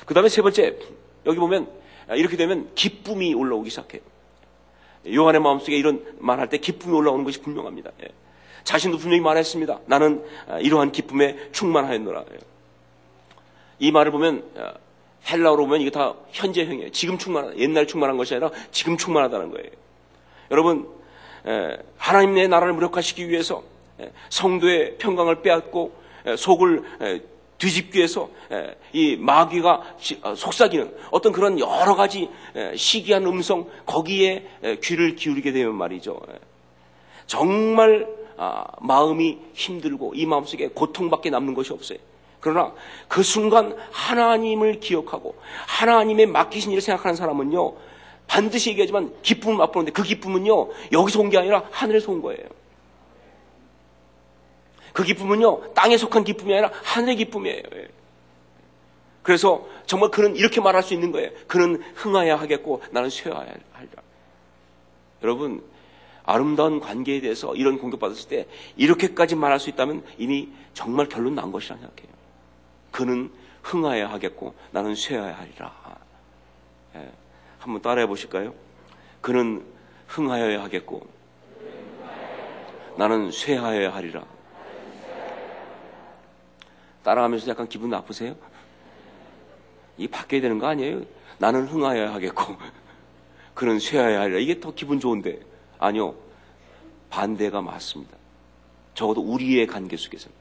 그 다음에 세 번째, 여기 보면 이렇게 되면 기쁨이 올라오기 시작해요. 요한의 마음속에 이런 말할 때 기쁨이 올라오는 것이 분명합니다. 예. 자신도 분명히 말했습니다. 나는 어, 이러한 기쁨에 충만하였노라. 예. 이 말을 보면 어, 헬라어로 보면 이게 다 현재형이에요. 지금 충만하다. 옛날 충만한 것이 아니라 지금 충만하다는 거예요. 여러분 하나님 의 나라를 무력화시키기 위해서 성도의 평강을 빼앗고 속을 뒤집기 위해서 이 마귀가 어, 속삭이는 어떤 그런 여러 가지 시기한 음성 거기에 귀를 기울이게 되면 말이죠. 정말 아, 마음이 힘들고 이 마음속에 고통밖에 남는 것이 없어요. 그러나 그 순간 하나님을 기억하고 하나님의 맡기신 일을 생각하는 사람은요 반드시 얘기하지만 기쁨을 맛보는데 그 기쁨은요, 여기서 온 게 아니라 하늘에서 온 거예요. 그 기쁨은요, 땅에 속한 기쁨이 아니라 하늘의 기쁨이에요. 예. 그래서 정말 그는 이렇게 말할 수 있는 거예요. 그는 흥하야 하겠고 나는 쇠하야 하리라. 여러분, 아름다운 관계에 대해서 이런 공격받았을 때 이렇게까지 말할 수 있다면 이미 정말 결론 난 것이라 생각해요. 그는 흥하야 하겠고 나는 쇠하야 하리라. 예. 한번 따라해 보실까요? 그는 흥하여야 하겠고 나는 쇠하여야 하리라. 따라하면서 약간 기분 나쁘세요? 이 바뀌어야 되는 거 아니에요? 나는 흥하여야 하겠고 그는 쇠하여야 하리라. 이게 더 기분 좋은데 아니요. 반대가 맞습니다. 적어도 우리의 관계 속에서는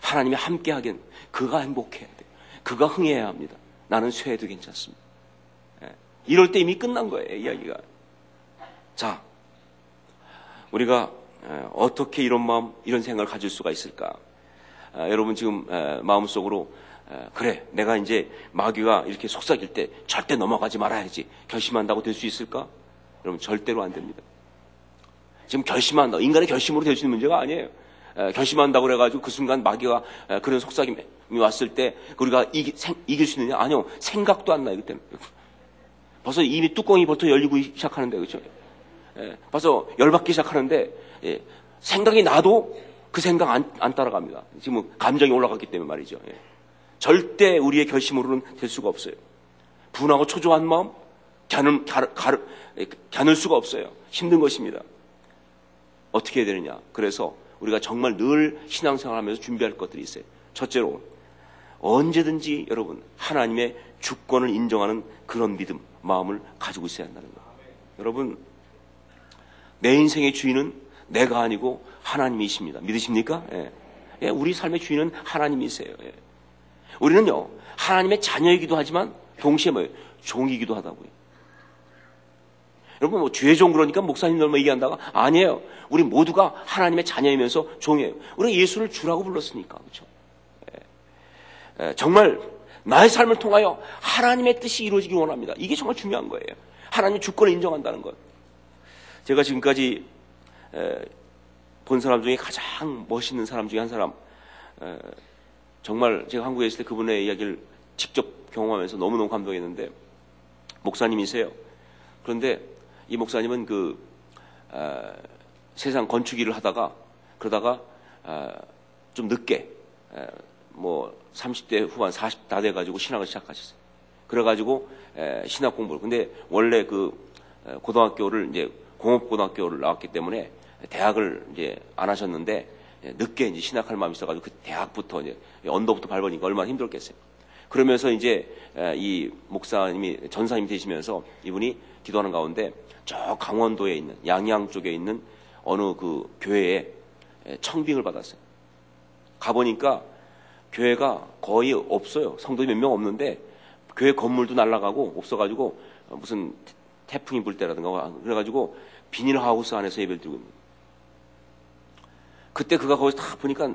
하나님이 함께 하긴 그가 행복해야 돼요. 그가 흥해야 합니다. 나는 쇠해도 괜찮습니다. 이럴 때 이미 끝난 거예요, 이야기가. 자, 우리가 어떻게 이런 마음, 이런 생각을 가질 수가 있을까? 아, 여러분 지금 마음속으로 그래, 내가 이제 마귀가 이렇게 속삭일 때 절대 넘어가지 말아야지 결심한다고 될 수 있을까? 여러분 절대로 안 됩니다. 지금 결심한다. 인간의 결심으로 될 수 있는 문제가 아니에요. 결심한다고 그래가지고 그 순간 마귀가 그런 속삭임이 왔을 때 우리가 이기, 이길 수 있느냐? 아니요. 생각도 안 나요, 그때는. 벌써 이미 뚜껑이 벌써 열리고 시작하는데 그렇죠? 예, 벌써 열받기 시작하는데 예, 생각이 나도 그 생각 안, 안, 따라갑니다. 지금 감정이 올라갔기 때문에 말이죠. 예. 절대 우리의 결심으로는 될 수가 없어요. 분하고 초조한 마음 겨눌, 가 겨눌 수가 없어요. 힘든 것입니다. 어떻게 해야 되느냐? 그래서 우리가 정말 늘 신앙생활 하면서 준비할 것들이 있어요. 첫째로 언제든지 여러분 하나님의 주권을 인정하는 그런 믿음, 마음을 가지고 있어야 한다는 거예요. 여러분 내 인생의 주인은 내가 아니고 하나님이십니다. 믿으십니까? 예. 예, 우리 삶의 주인은 하나님이세요. 예. 우리는요 하나님의 자녀이기도 하지만 동시에 뭐예요? 종이기도 하다고요. 여러분 뭐 죄의 종 그러니까 목사님들 뭐 얘기한다가 아니에요. 우리 모두가 하나님의 자녀이면서 종이에요. 우리가 예수를 주라고 불렀으니까 그렇죠. 정말 나의 삶을 통하여 하나님의 뜻이 이루어지기 원합니다. 이게 정말 중요한 거예요. 하나님 주권을 인정한다는 것. 제가 지금까지 본 사람 중에 가장 멋있는 사람 중에 한 사람. 정말 제가 한국에 있을 때 그분의 이야기를 직접 경험하면서 너무너무 감동했는데 목사님이세요. 그런데 이 목사님은 그 어, 세상 건축 일을 하다가 그러다가 어, 좀 늦게 어, 뭐 30대 후반 40 다 돼가지고 신학을 시작하셨어요. 그래가지고 에, 신학 공부를 근데 원래 그 고등학교를 이제 공업고등학교를 나왔기 때문에 대학을 이제 안 하셨는데 늦게 이제 신학할 마음이 있어가지고 그 대학부터 이제 언더부터 밟으니까 얼마나 힘들었겠어요. 그러면서 이제 이 목사님이 전사님이 되시면서 이분이 기도하는 가운데 저 강원도에 있는 양양 쪽에 있는 어느 그 교회에 청빙을 받았어요. 가보니까 교회가 거의 없어요. 성도이 몇 명 없는데 교회 건물도 날라가고 없어가지고 무슨 태풍이 불 때라든가 그래가지고 비닐하우스 안에서 예배를 드리고 있는 그때 그가 거기서 다 보니까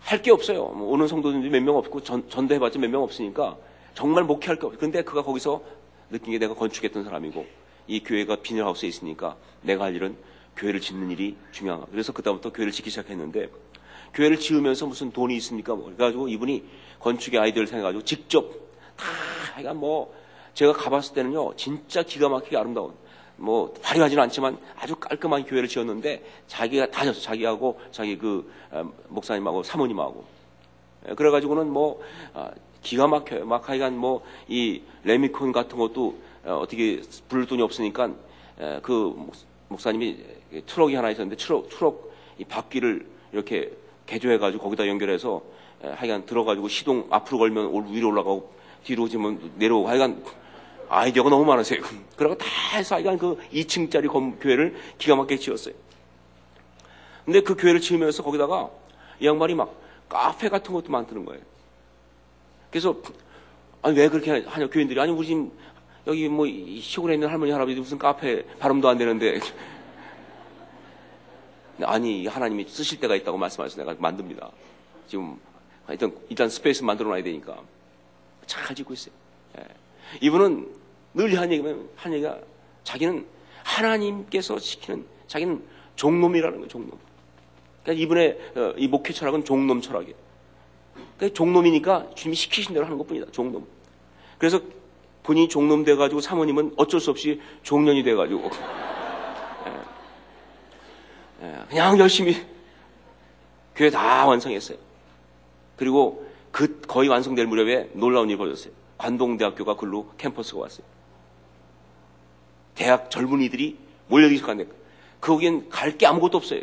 할 게 없어요. 뭐 오는 성도들이 몇 명 없고 전, 전도해봤자 몇 명 없으니까 정말 목회할 게 없어요. 근데 그가 거기서 느낀 게 내가 건축했던 사람이고 이 교회가 비닐하우스에 있으니까 내가 할 일은 교회를 짓는 일이 중요하다. 그래서 그다음부터 교회를 짓기 시작했는데 교회를 지으면서 무슨 돈이 있습니까? 뭐. 그래가지고 이분이 건축의 아이디어를 생각해가지고 직접 다, 하여간 뭐, 제가 가봤을 때는요, 진짜 기가 막히게 아름다운, 뭐, 화려하지는 않지만 아주 깔끔한 교회를 지었는데 자기가 다 졌어. 자기하고 자기 그 어, 목사님하고 사모님하고. 예, 그래가지고는 뭐, 아, 기가 막혀요. 막 하여간 뭐, 이 레미콘 같은 것도 어, 어떻게 부를 돈이 없으니까 그 목사님이 트럭이 하나 있었는데 트럭, 트럭 이 바퀴를 이렇게 개조해가지고 거기다 연결해서 하여간 들어가지고 시동 앞으로 걸면 위로 올라가고 뒤로 오지면 내려오고 하여간 아이디어가 너무 많으세요. 그러고 다 해서 하여간 그 2층짜리 검, 교회를 기가 막히게 지었어요. 근데 그 교회를 지으면서 거기다가 이 양반이 막 카페 같은 것도 만드는 거예요. 그래서 아니 왜 그렇게 하냐 교인들이 아니 우리 지금 여기 뭐 시골에 있는 할머니 할아버지 무슨 카페 발음도 안 되는데 아니 하나님이 쓰실 때가 있다고 말씀하셔서 내가 만듭니다. 지금 일단 일단 space 만들어 놔야 되니까 잘 짓고 있어요. 예. 이분은 늘 한 얘기면 한 얘기가 자기는 하나님께서 시키는 자기는 종놈이라는 거예요. 종놈. 그러니까 이분의 어, 이 목회 철학은 종놈 철학이에요. 그러니까 종놈이니까 주님이 시키신 대로 하는 것뿐이다. 종놈. 그래서 본인이 종놈 돼가지고 사모님은 어쩔 수 없이 종년이 돼가지고 예. 예. 그냥 열심히 교회 다 완성했어요. 그리고 그 거의 완성될 무렵에 놀라운 일이 벌어졌어요. 관동대학교가 글로 캠퍼스가 왔어요. 대학 젊은이들이 몰려들기 시작한데 거기엔 갈 게 아무것도 없어요.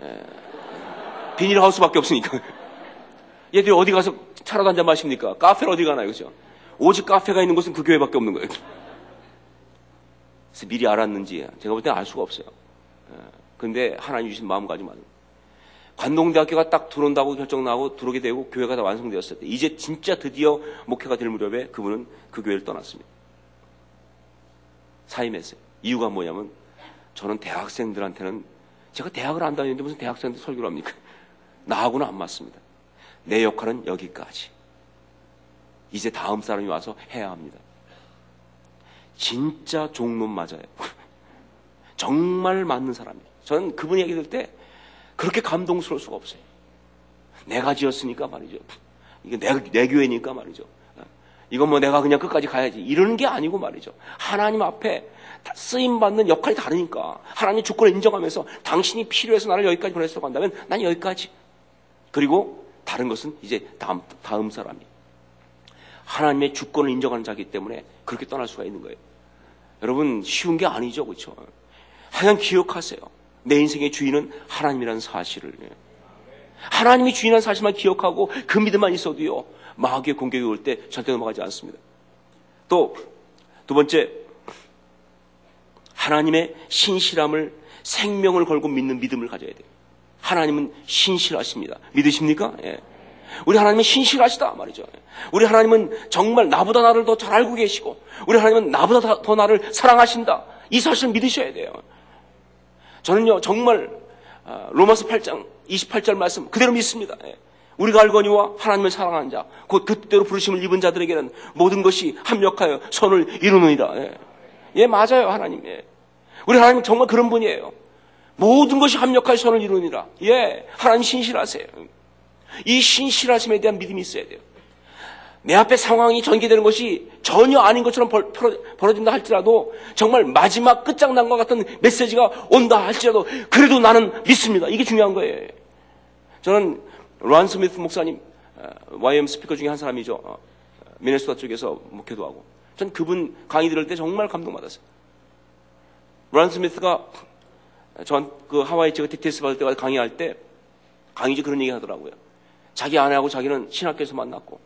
예. 비닐하우스밖에 없으니까. 얘들이 어디 가서 차라도 한잔 마십니까? 카페를 어디 가나요? 그죠? 오직 카페가 있는 곳은 그 교회밖에 없는 거예요. 그래서 미리 알았는지 제가 볼 때는 알 수가 없어요. 예. 근데 하나님 주신 마음가짐만. 관동대학교가 딱 들어온다고 결정 나고 들어오게 되고 교회가 다 완성되었을 때 이제 진짜 드디어 목회가 될 무렵에 그분은 그 교회를 떠났습니다. 사임했어요. 이유가 뭐냐면 저는 대학생들한테는 제가 대학을 안 다니는데 무슨 대학생한테 설교를 합니까? 나하고는 안 맞습니다. 내 역할은 여기까지. 이제 다음 사람이 와서 해야 합니다. 진짜 종론 맞아요. 정말 맞는 사람이에요. 저는 그분 얘기 들을 때 그렇게 감동스러울 수가 없어요. 내가 지었으니까 말이죠. 이게 내, 내 교회니까 말이죠. 이건 뭐 내가 그냥 끝까지 가야지. 이러는 게 아니고 말이죠. 하나님 앞에 쓰임받는 역할이 다르니까. 하나님 주권을 인정하면서 당신이 필요해서 나를 여기까지 보냈다고 한다면 난 여기까지. 그리고 다른 것은 이제 다음, 다음 사람이. 하나님의 주권을 인정하는 자기 때문에 그렇게 떠날 수가 있는 거예요. 여러분 쉬운 게 아니죠, 그렇죠? 하여간 기억하세요. 내 인생의 주인은 하나님이라는 사실을 예. 하나님이 주인한 사실만 기억하고 그 믿음만 있어도요 마귀의 공격이 올 때 절대 넘어가지 않습니다. 또 두 번째 하나님의 신실함을 생명을 걸고 믿는 믿음을 가져야 돼요. 하나님은 신실하십니다. 믿으십니까? 예. 우리 하나님은 신실하시다 말이죠. 우리 하나님은 정말 나보다 나를 더 잘 알고 계시고 우리 하나님은 나보다 더 나를 사랑하신다. 이 사실을 믿으셔야 돼요. 저는요 정말 아, 로마서 8장 28절 말씀 그대로 믿습니다. 예. 우리가 알거니와 하나님을 사랑하는 자, 곧 그때로 부르심을 입은 자들에게는 모든 것이 합력하여 선을 이루느니라. 예, 예 맞아요, 하나님. 예. 우리 하나님 정말 그런 분이에요. 모든 것이 합력하여 선을 이루느니라. 예, 하나님 신실하세요. 이 신실하심에 대한 믿음이 있어야 돼요. 내 앞에 상황이 전개되는 것이 전혀 아닌 것처럼 벌, 어진다 할지라도 정말 마지막 끝장난과 같은 메시지가 온다 할지라도 그래도 나는 믿습니다. 이게 중요한 거예요. 저는 란 스미스 목사님, YM 스피커 중에 한 사람이죠. 어, 미네소타 쪽에서 목회도 하고. 전 그분 강의 들을 때 정말 감동받았어요. 란 스미스가 전 그 하와이 지역 디테스 받을 때 강의할 때 강의지 그런 얘기 하더라고요. 자기 아내하고 자기는 신학교에서 만났고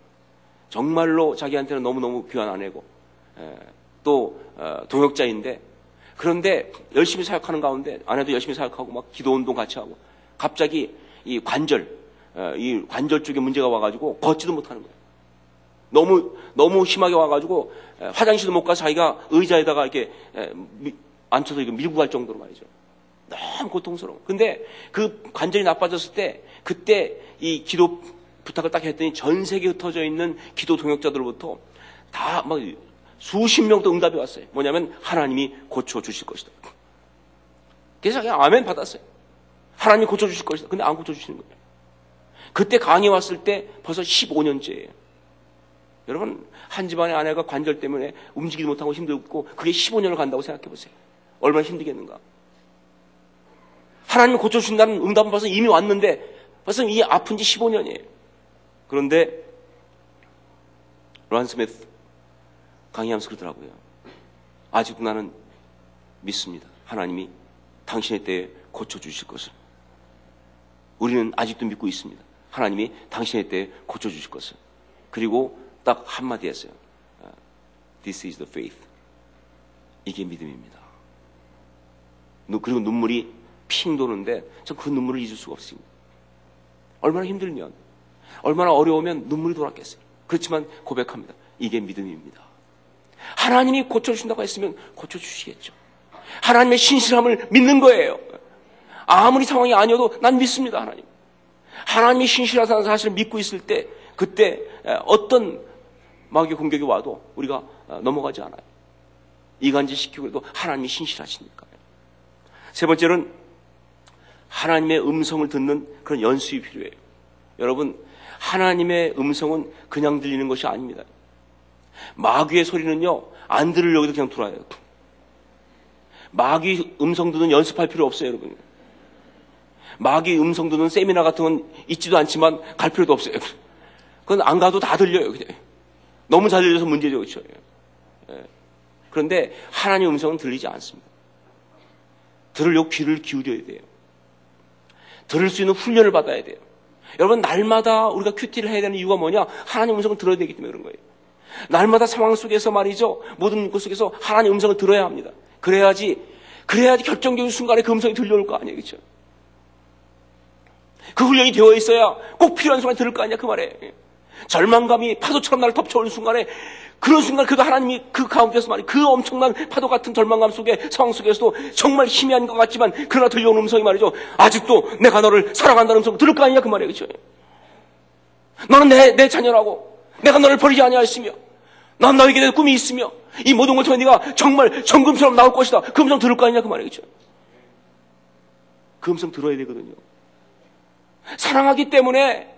정말로 자기한테는 너무너무 귀한 아내고 또 어, 동역자인데 그런데 열심히 사역하는 가운데 아내도 열심히 사역하고 막 기도 운동 같이 하고 갑자기 이 관절 어, 이 관절 쪽에 문제가 와가지고 걷지도 못하는 거예요. 너무 너무 심하게 와가지고 화장실도 못 가서 자기가 의자에다가 이렇게 앉혀서 밀고 갈 정도로 말이죠. 너무 고통스러워. 근데 그 관절이 나빠졌을 때 그때 이 기도 부탁을 딱 했더니 전 세계에 흩어져 있는 기도 동역자들로부터 다 막 수십 명도 응답이 왔어요. 뭐냐면 하나님이 고쳐 주실 것이다. 그래서 그냥 아멘 받았어요. 하나님이 고쳐 주실 것이다. 근데 안 고쳐 주시는 거예요. 그때 강의 왔을 때 벌써 15년째예요. 여러분 한 집안의 아내가 관절 때문에 움직이지 못하고 힘들고 그게 15년을 간다고 생각해 보세요. 얼마나 힘들겠는가. 하나님이 고쳐주신다는 응답은 벌써 이미 왔는데 벌써 이 아픈 지 15년이에요. 그런데 로한 스미스 강의하면서 그러더라고요. 아직도 나는 믿습니다. 하나님이 당신의 때에 고쳐주실 것을. 우리는 아직도 믿고 있습니다. 하나님이 당신의 때에 고쳐주실 것을. 그리고 딱 한마디 했어요. 아, This is the faith. 이게 믿음입니다. 그리고 눈물이 핑 도는데 전 그 눈물을 잊을 수가 없습니다. 얼마나 힘들면, 얼마나 어려우면 눈물이 돌았겠어요. 그렇지만 고백합니다. 이게 믿음입니다. 하나님이 고쳐주신다고 했으면 고쳐주시겠죠. 하나님의 신실함을 믿는 거예요. 아무리 상황이 아니어도 난 믿습니다, 하나님. 하나님이 신실하다는 사실을 믿고 있을 때, 그때 어떤 마귀의 공격이 와도 우리가 어, 넘어가지 않아요. 이간질 시키고 해도 하나님이 신실하시니까. 세 번째는 하나님의 음성을 듣는 그런 연습이 필요해요. 여러분, 하나님의 음성은 그냥 들리는 것이 아닙니다. 마귀의 소리는요, 안 들으려고 그냥 들어와요. 마귀 음성 듣는 연습할 필요 없어요, 여러분. 마귀 음성 듣는 세미나 같은 건 있지도 않지만 갈 필요도 없어요. 그건 안 가도 다 들려요, 그냥. 너무 잘 들려서 문제죠, 그렇죠? 예. 그런데 하나님 음성은 들리지 않습니다. 들으려고 귀를 기울여야 돼요. 들을 수 있는 훈련을 받아야 돼요. 여러분, 날마다 우리가 큐티를 해야 되는 이유가 뭐냐? 하나님 음성을 들어야 되기 때문에 그런 거예요. 날마다 상황 속에서 말이죠. 모든 것 속에서 하나님 음성을 들어야 합니다. 그래야지, 그래야지 결정적인 순간에 그 음성이 들려올 거 아니에요. 그렇죠? 그 훈련이 되어 있어야 꼭 필요한 순간에 들을 거 아니야. 그 말에. 절망감이 파도처럼 나를 덮쳐오는 순간에 그런 순간 그도 하나님이 그 가운데서 말이 그 엄청난 파도 같은 절망감 속에 상황 속에서도 정말 희미한 것 같지만 그러나 들려오는 음성이 말이죠. 아직도 내가 너를 사랑한다는 음성 들을 거 아니냐 그 말이에요. 그렇죠? 너는 내, 내 자녀라고 내가 너를 버리지 아니하였으며 난 너에게 내 꿈이 있으며 이 모든 걸 통해 네가 정말 정금처럼 나올 것이다. 그 음성 들을 거 아니냐 그 말이에요. 그렇죠? 그 음성 들어야 되거든요. 사랑하기 때문에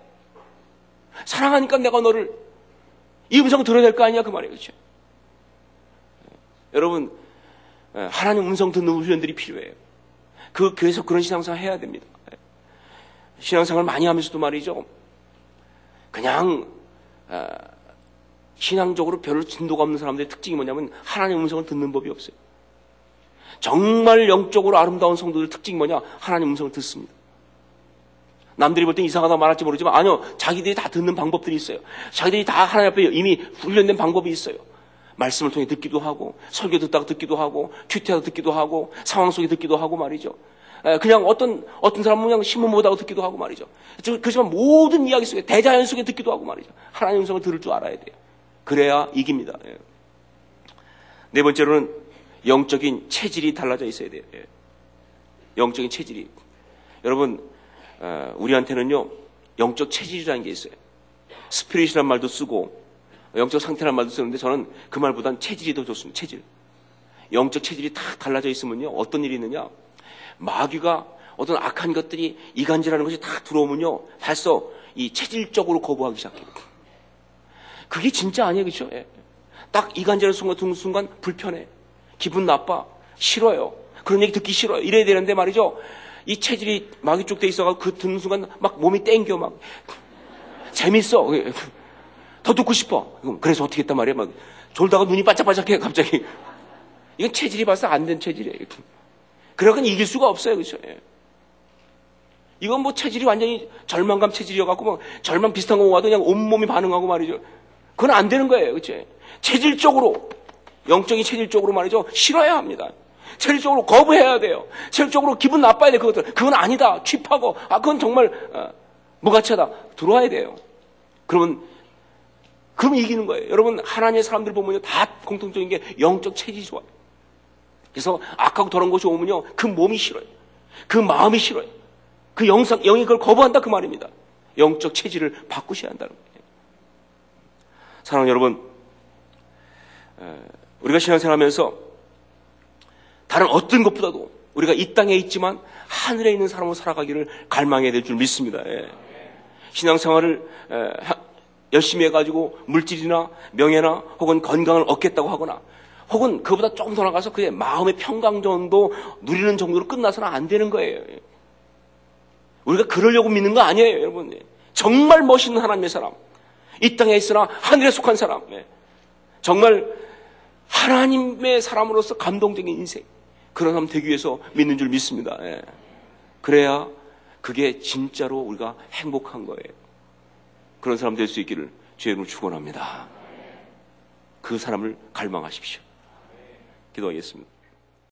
사랑하니까 내가 너를 이 음성 들어야 될 거 아니냐 그 말이에요. 그렇죠? 여러분 하나님 음성 듣는 훈련들이 필요해요. 그 교회에서 그런 신앙생활 해야 됩니다. 신앙생활 많이 하면서도 말이죠. 그냥 어, 신앙적으로 별로 진도가 없는 사람들의 특징이 뭐냐면 하나님 음성을 듣는 법이 없어요. 정말 영적으로 아름다운 성도들 특징이 뭐냐? 하나님 음성을 듣습니다. 남들이 볼 땐 이상하다 말할지 모르지만 아니요. 자기들이 다 듣는 방법들이 있어요. 자기들이 다 하나님 앞에 이미 훈련된 방법이 있어요. 말씀을 통해 듣기도 하고 설교 듣다가 듣기도 하고 큐티하다 듣기도 하고 상황 속에 듣기도 하고 말이죠. 그냥 어떤 어떤 사람은 그냥 신문 보다가 듣기도 하고 말이죠. 그렇지만 모든 이야기 속에 대자연 속에 듣기도 하고 말이죠. 하나님 음성을 들을 줄 알아야 돼요. 그래야 이깁니다. 예. 네 번째로는 영적인 체질이 달라져 있어야 돼요. 예. 영적인 체질이 여러분 우리한테는요 영적 체질이라는 게 있어요. 스피릿이란 말도 쓰고 영적 상태란 말도 쓰는데 저는 그 말보단 체질이 더 좋습니다. 체질. 영적 체질이 다 달라져 있으면요 어떤 일이 있느냐 마귀가 어떤 악한 것들이 이간질하는 것이 다 들어오면요 벌써 이 체질적으로 거부하기 시작해요. 그게 진짜 아니에요, 그렇죠? 예. 딱 이간질하는 순간, 순간 불편해, 기분 나빠, 싫어요. 그런 얘기 듣기 싫어요. 이래야 되는데 말이죠. 이 체질이 마귀 쪽 돼 있어가지고 그 듣는 순간 막 몸이 땡겨 막 재밌어. 더 듣고 싶어. 그래서 어떻게 했단 말이야. 막 졸다가 눈이 반짝반짝해 갑자기. 이건 체질이 봐서 안 된 체질이에요. 그러니까 이길 수가 없어요. 그렇죠? 예. 이건 뭐 체질이 완전히 절망감 체질이어갖고 뭐 절망 비슷한 거 와도 그냥 온몸이 반응하고 말이죠. 그건 안 되는 거예요. 그렇죠? 체질적으로 영적인 체질적으로 말이죠. 싫어야 합니다. 체질적으로 거부해야 돼요. 체질적으로 기분 나빠야 돼 그것들. 그건 아니다. 취하고 아 그건 정말 어, 무가치하다. 들어와야 돼요. 그러면 그럼 이기는 거예요. 여러분 하나님의 사람들 보면요 다 공통적인 게 영적 체질이 좋아요. 그래서 악하고 더러운 것이 오면요 그 몸이 싫어요. 그 마음이 싫어요. 그 영상 영이 그걸 거부한다 그 말입니다. 영적 체질을 바꾸셔야 한다는 거예요. 사랑하는 여러분, 우리가 신앙생활 하면서 다른 어떤 것보다도 우리가 이 땅에 있지만 하늘에 있는 사람으로 살아가기를 갈망해야 될 줄 믿습니다. 예. 신앙생활을 열심히 해가지고 물질이나 명예나 혹은 건강을 얻겠다고 하거나 혹은 그보다 조금 더 나가서 그의 마음의 평강 정도 누리는 정도로 끝나서는 안 되는 거예요. 우리가 그러려고 믿는 거 아니에요, 여러분. 정말 멋있는 하나님의 사람. 이 땅에 있으나 하늘에 속한 사람. 예. 정말 하나님의 사람으로서 감동적인 인생. 그런 사람 되기 위해서 믿는 줄 믿습니다. 예. 그래야 그게 진짜로 우리가 행복한 거예요. 그런 사람 될 수 있기를 주의로 축원합니다. 그 사람을 갈망하십시오. 기도하겠습니다.